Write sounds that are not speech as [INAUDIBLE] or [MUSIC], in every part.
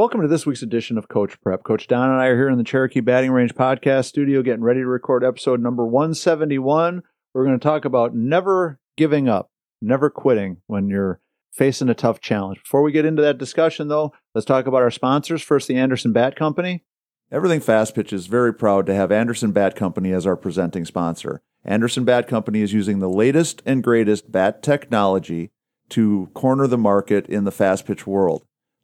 Welcome to this week's edition of Coach Prep. Coach Don and I are here in the Cherokee Batting Range podcast studio getting ready to record episode number 171. We're going to talk about never giving up, never quitting when you're facing a tough challenge. Before we get into that discussion, though, let's talk about our sponsors. First, the Anderson Bat Company. Everything Fast Pitch is very proud to have Anderson Bat Company as our presenting sponsor. Anderson Bat Company is using the latest and greatest bat technology to corner the market in the fast pitch world.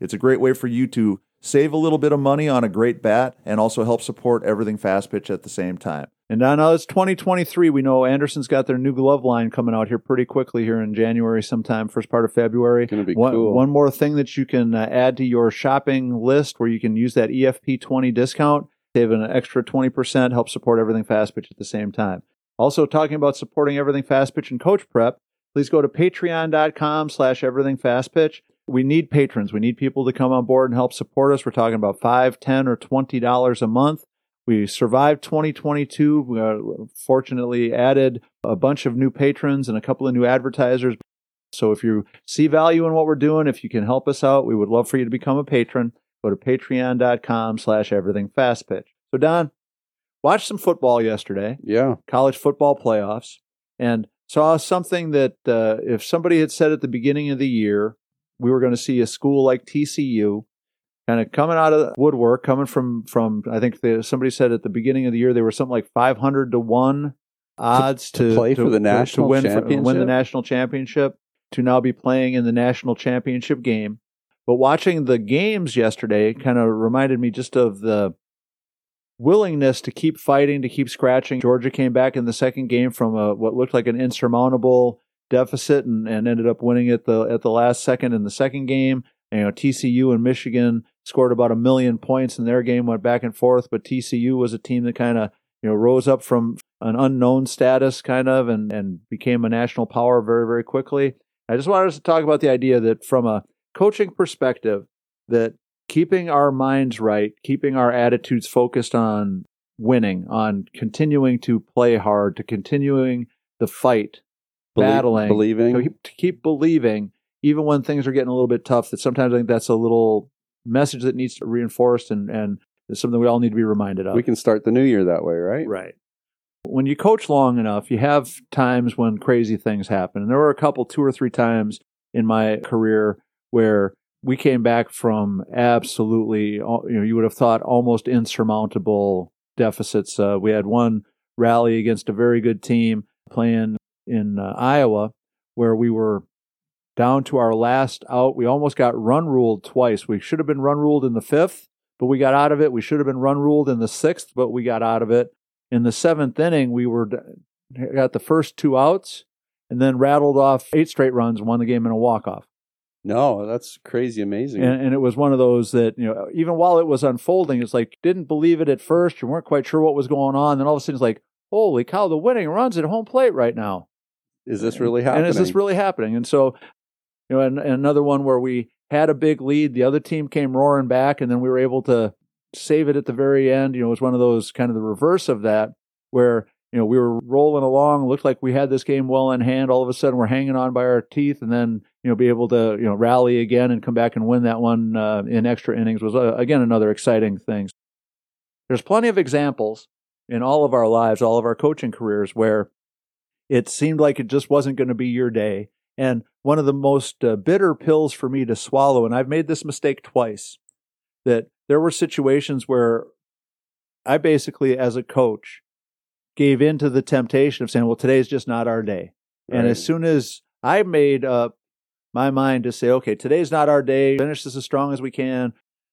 It's a great way for you to save a little bit of money on a great bat and also help support everything fast pitch at the same time. And now now it's 2023. We know Anderson's got their new glove line coming out here pretty quickly here in January, sometime first part of February. Going to be one, cool. one more thing that you can uh, add to your shopping list where you can use that EFP 20 discount, save an extra 20%, help support everything fast pitch at the same time. Also, talking about supporting everything fast pitch and coach prep, please go to patreon.com slash everything fast pitch. We need patrons. We need people to come on board and help support us. We're talking about five, ten, or twenty dollars a month. We survived 2022. We uh, fortunately added a bunch of new patrons and a couple of new advertisers. So if you see value in what we're doing, if you can help us out, we would love for you to become a patron. Go to patreon.com slash everything fast pitch. So Don, watched some football yesterday. Yeah. College football playoffs and saw something that uh, if somebody had said at the beginning of the year, we were going to see a school like TCU kind of coming out of the woodwork, coming from from I think the, somebody said at the beginning of the year they were something like five hundred to one odds to, to play for the national to win, championship. win the national championship to now be playing in the national championship game. But watching the games yesterday kind of reminded me just of the willingness to keep fighting, to keep scratching. Georgia came back in the second game from a, what looked like an insurmountable deficit and, and ended up winning at the at the last second in the second game. And, you know, TCU and Michigan scored about a million points in their game, went back and forth, but TCU was a team that kind of you know rose up from an unknown status kind of and and became a national power very very quickly. I just wanted us to talk about the idea that from a coaching perspective that keeping our minds right, keeping our attitudes focused on winning, on continuing to play hard, to continuing the fight, battling, believing. to keep, to keep believing, even when things are getting a little bit tough. That sometimes I think that's a little message that needs to be reinforced and and is something we all need to be reminded of. We can start the new year that way, right? Right. When you coach long enough, you have times when crazy things happen. And there were a couple, two or three times in my career where we came back from absolutely, you know, you would have thought almost insurmountable deficits. Uh, we had one rally against a very good team playing in uh, Iowa where we were down to our last out. We almost got run ruled twice. We should have been run ruled in the fifth, but we got out of it. We should have been run ruled in the sixth, but we got out of it. In the seventh inning, we were got the first two outs and then rattled off eight straight runs and won the game in a walk off. No, that's crazy amazing. And, and it was one of those that, you know, even while it was unfolding, it's like, didn't believe it at first. You weren't quite sure what was going on. Then all of a sudden it's like, holy cow, the winning runs at home plate right now. Is this really happening? And is this really happening? And so, you know, and, and another one where we had a big lead, the other team came roaring back, and then we were able to save it at the very end. You know, it was one of those kind of the reverse of that, where you know we were rolling along, looked like we had this game well in hand. All of a sudden, we're hanging on by our teeth, and then you know be able to you know rally again and come back and win that one uh, in extra innings was uh, again another exciting thing. There's plenty of examples in all of our lives, all of our coaching careers, where it seemed like it just wasn't going to be your day. And one of the most uh, bitter pills for me to swallow, and I've made this mistake twice, that there were situations where I basically, as a coach, gave in to the temptation of saying, well, today's just not our day. And as soon as I made up my mind to say, okay, today's not our day, finish this as strong as we can,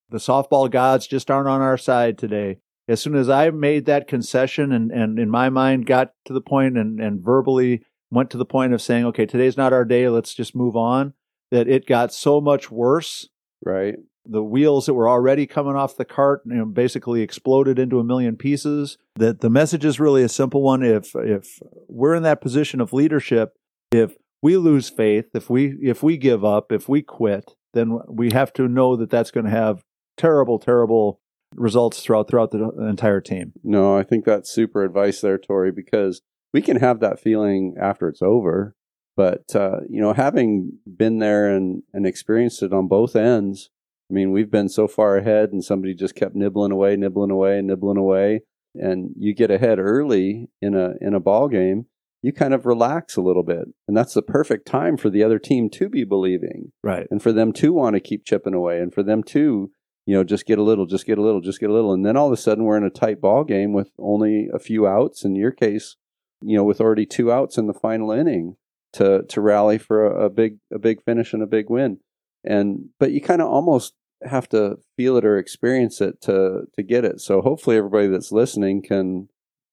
the softball gods just aren't on our side today. As soon as I made that concession and, and in my mind got to the point and, and verbally went to the point of saying, okay, today's not our day, let's just move on, that it got so much worse right? the wheels that were already coming off the cart you know, basically exploded into a million pieces. That the message is really a simple one. If if we're in that position of leadership, if we lose faith, if we if we give up, if we quit, then we have to know that that's going to have terrible, terrible results throughout throughout the entire team. No, I think that's super advice there, Tori, because we can have that feeling after it's over. But uh, you know, having been there and, and experienced it on both ends, I mean, we've been so far ahead and somebody just kept nibbling away, nibbling away, nibbling away. And you get ahead early in a in a ball game, you kind of relax a little bit. And that's the perfect time for the other team to be believing. Right. And for them to want to keep chipping away and for them to you know, just get a little, just get a little, just get a little. And then all of a sudden we're in a tight ball game with only a few outs. In your case, you know, with already two outs in the final inning to to rally for a, a big a big finish and a big win. And but you kind of almost have to feel it or experience it to to get it. So hopefully everybody that's listening can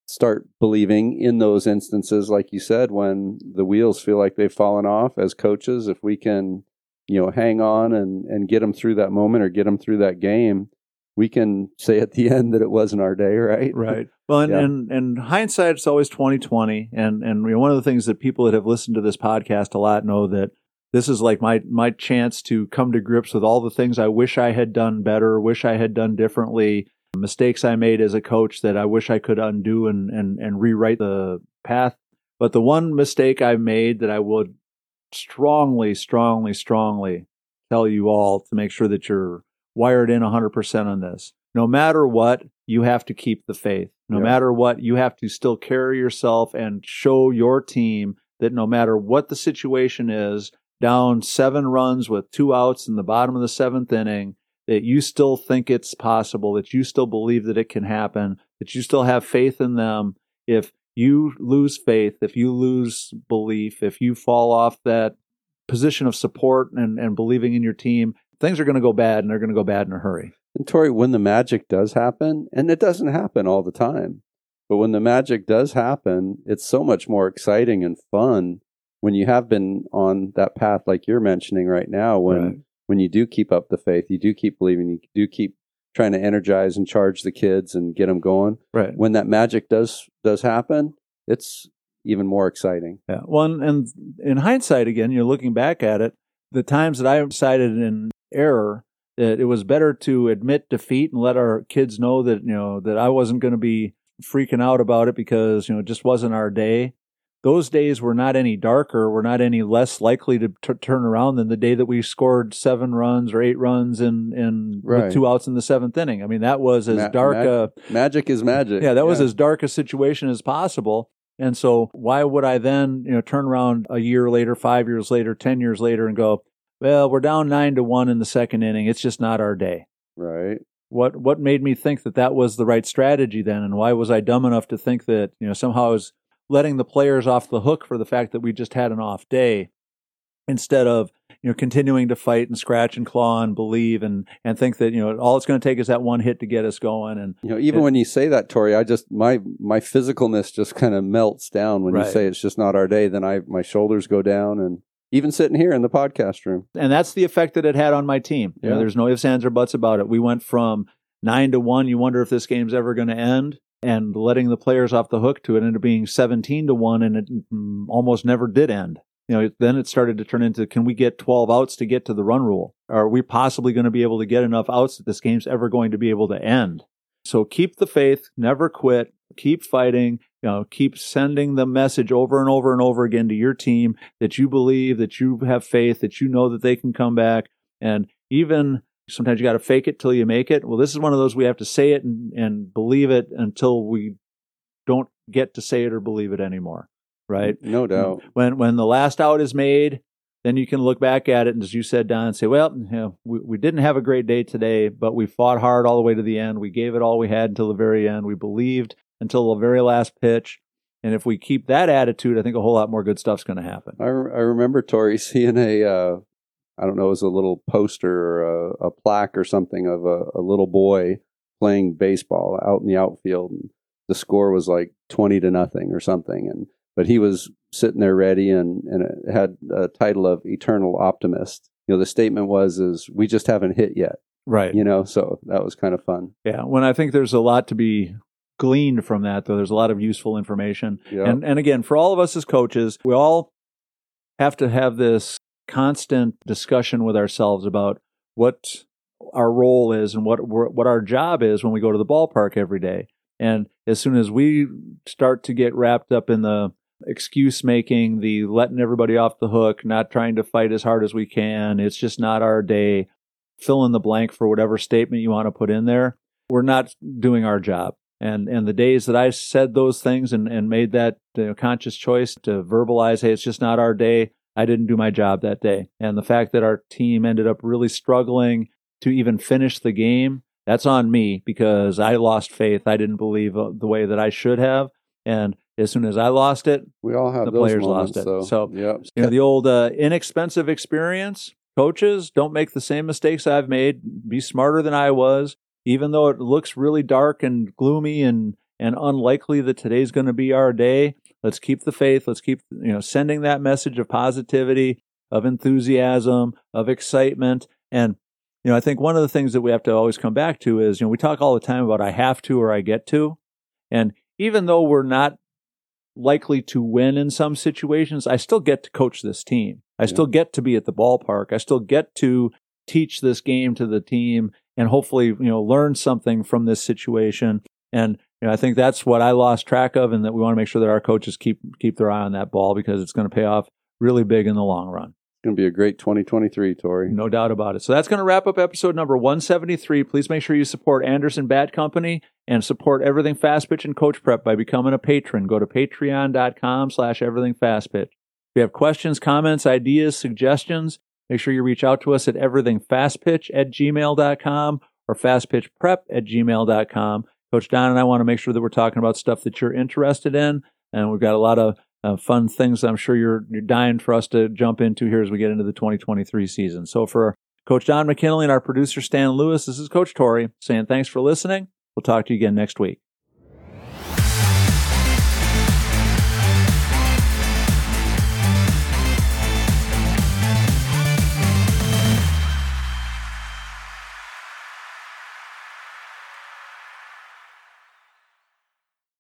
start believing in those instances like you said when the wheels feel like they've fallen off as coaches if we can you know hang on and and get them through that moment or get them through that game we can say at the [LAUGHS] end that it wasn't our day right right well and, yeah. and, and hindsight it's always 2020 and and you know, one of the things that people that have listened to this podcast a lot know that this is like my my chance to come to grips with all the things I wish I had done better, wish I had done differently, mistakes I made as a coach that I wish I could undo and and and rewrite the path. But the one mistake I made that I would strongly, strongly, strongly tell you all to make sure that you're wired in 100% on this. No matter what, you have to keep the faith. No yeah. matter what, you have to still carry yourself and show your team that no matter what the situation is, down seven runs with two outs in the bottom of the seventh inning, that you still think it's possible, that you still believe that it can happen, that you still have faith in them. If you lose faith, if you lose belief, if you fall off that position of support and, and believing in your team, things are going to go bad and they're going to go bad in a hurry. And Tori, when the magic does happen, and it doesn't happen all the time, but when the magic does happen, it's so much more exciting and fun when you have been on that path like you're mentioning right now when right. when you do keep up the faith, you do keep believing, you do keep trying to energize and charge the kids and get them going. Right. When that magic does does happen, it's even more exciting. Yeah. Well, and, and in hindsight, again, you're looking back at it, the times that I cited in error, that it was better to admit defeat and let our kids know that you know that I wasn't going to be freaking out about it because you know it just wasn't our day those days were not any darker, were not any less likely to t- turn around than the day that we scored seven runs or eight runs in, in right. with two outs in the seventh inning. I mean, that was as Ma- dark mag- a magic is magic. Yeah, that yeah. was as dark a situation as possible. And so, why would I then, you know, turn around a year later, five years later, ten years later, and go, well, we're down nine to one in the second inning. It's just not our day. Right. What what made me think that that was the right strategy then, and why was I dumb enough to think that you know somehow I was letting the players off the hook for the fact that we just had an off day instead of you know continuing to fight and scratch and claw and believe and and think that you know all it's going to take is that one hit to get us going and you know even when you say that Tori I just my my physicalness just kind of melts down when right. you say it's just not our day then I my shoulders go down and even sitting here in the podcast room and that's the effect that it had on my team yeah. You know, there's no ifs ands or buts about it we went from 9 to 1 you wonder if this game's ever going to end and letting the players off the hook to it ended up being 17 to 1 and it mm, almost never did end. You know then it started to turn into can we get 12 outs to get to the run rule? Are we possibly going to be able to get enough outs that this game's ever going to be able to end? So keep the faith never quit keep fighting you know keep sending the message over and over and over again to your team that you believe that you have faith that you know that they can come back. And even Sometimes you got to fake it till you make it. Well, this is one of those we have to say it and, and believe it until we don't get to say it or believe it anymore. Right? No doubt. When when the last out is made, then you can look back at it and as you said, Don, say, well, you know, we, we didn't have a great day today, but we fought hard all the way to the end. We gave it all we had until the very end. We believed until the very last pitch. And if we keep that attitude, I think a whole lot more good stuff's going to happen. I, re- I remember Tori [LAUGHS] seeing a uh, I don't know, it was a little poster or a, a plaque or something of a, a, little boy playing baseball out in the outfield. And the score was like 20 to nothing or something. And, but he was sitting there ready and, and it had a title of Eternal Optimist. You know, the statement was, is we just haven't hit yet. Right. You know, so that was kind of fun. Yeah. When I think there's a lot to be gleaned from that, though, there's a lot of useful information. Yeah. And and again, for all of us as coaches, we all have to have this constant discussion with ourselves about what our role is and what what our job is when we go to the ballpark every day. And as soon as we start to get wrapped up in the excuse making, the letting everybody off the hook, not trying to fight as hard as we can, it's just not our day, fill in the blank for whatever statement you want to put in there, we're not doing our job. And and the days that I said those things and, and made that you know, conscious choice to verbalize, hey, it's just not our day, I didn't do my job that day. And the fact that our team ended up really struggling to even finish the game, that's on me because I lost faith. I didn't believe uh, the way that I should have. And as soon as I lost it, we all have the players moments, lost it. So, you know, the old uh, inexpensive experience. Coaches don't make the same mistakes I've made. Be smarter than I was, even though it looks really dark and gloomy and and unlikely that today's going to be our day. Let's keep the faith. Let's keep you know sending that message of positivity, of enthusiasm, of excitement, and you know I think one of the things that we have to always come back to is you know we talk all the time about I have to or I get to, and even though we're not likely to win in some situations, I still get to coach this team. I still get to be at the ballpark. I still get to teach this game to the team and hopefully, you know, learn something from this situation. And you know, I think that's what I lost track of, and that we want to make sure that our coaches keep keep their eye on that ball because it's going to pay off really big in the long run. It's going to be a great 2023, Tori. No doubt about it. So that's going to wrap up episode number 173. Please make sure you support Anderson Bat Company and support Everything Fast Pitch and Coach Prep by becoming a patron. Go to patreon.com slash everything fast pitch. If you have questions, comments, ideas, suggestions, make sure you reach out to us at everythingfastpitch at gmail.com or fastpitchprep at gmail.com. Coach Don and I want to make sure that we're talking about stuff that you're interested in. And we've got a lot of uh, fun things I'm sure you're, you're dying for us to jump into here as we get into the 2023 season. So for Coach Don McKinley and our producer Stan Lewis, this is Coach Tori saying thanks for listening. We'll talk to you again next week.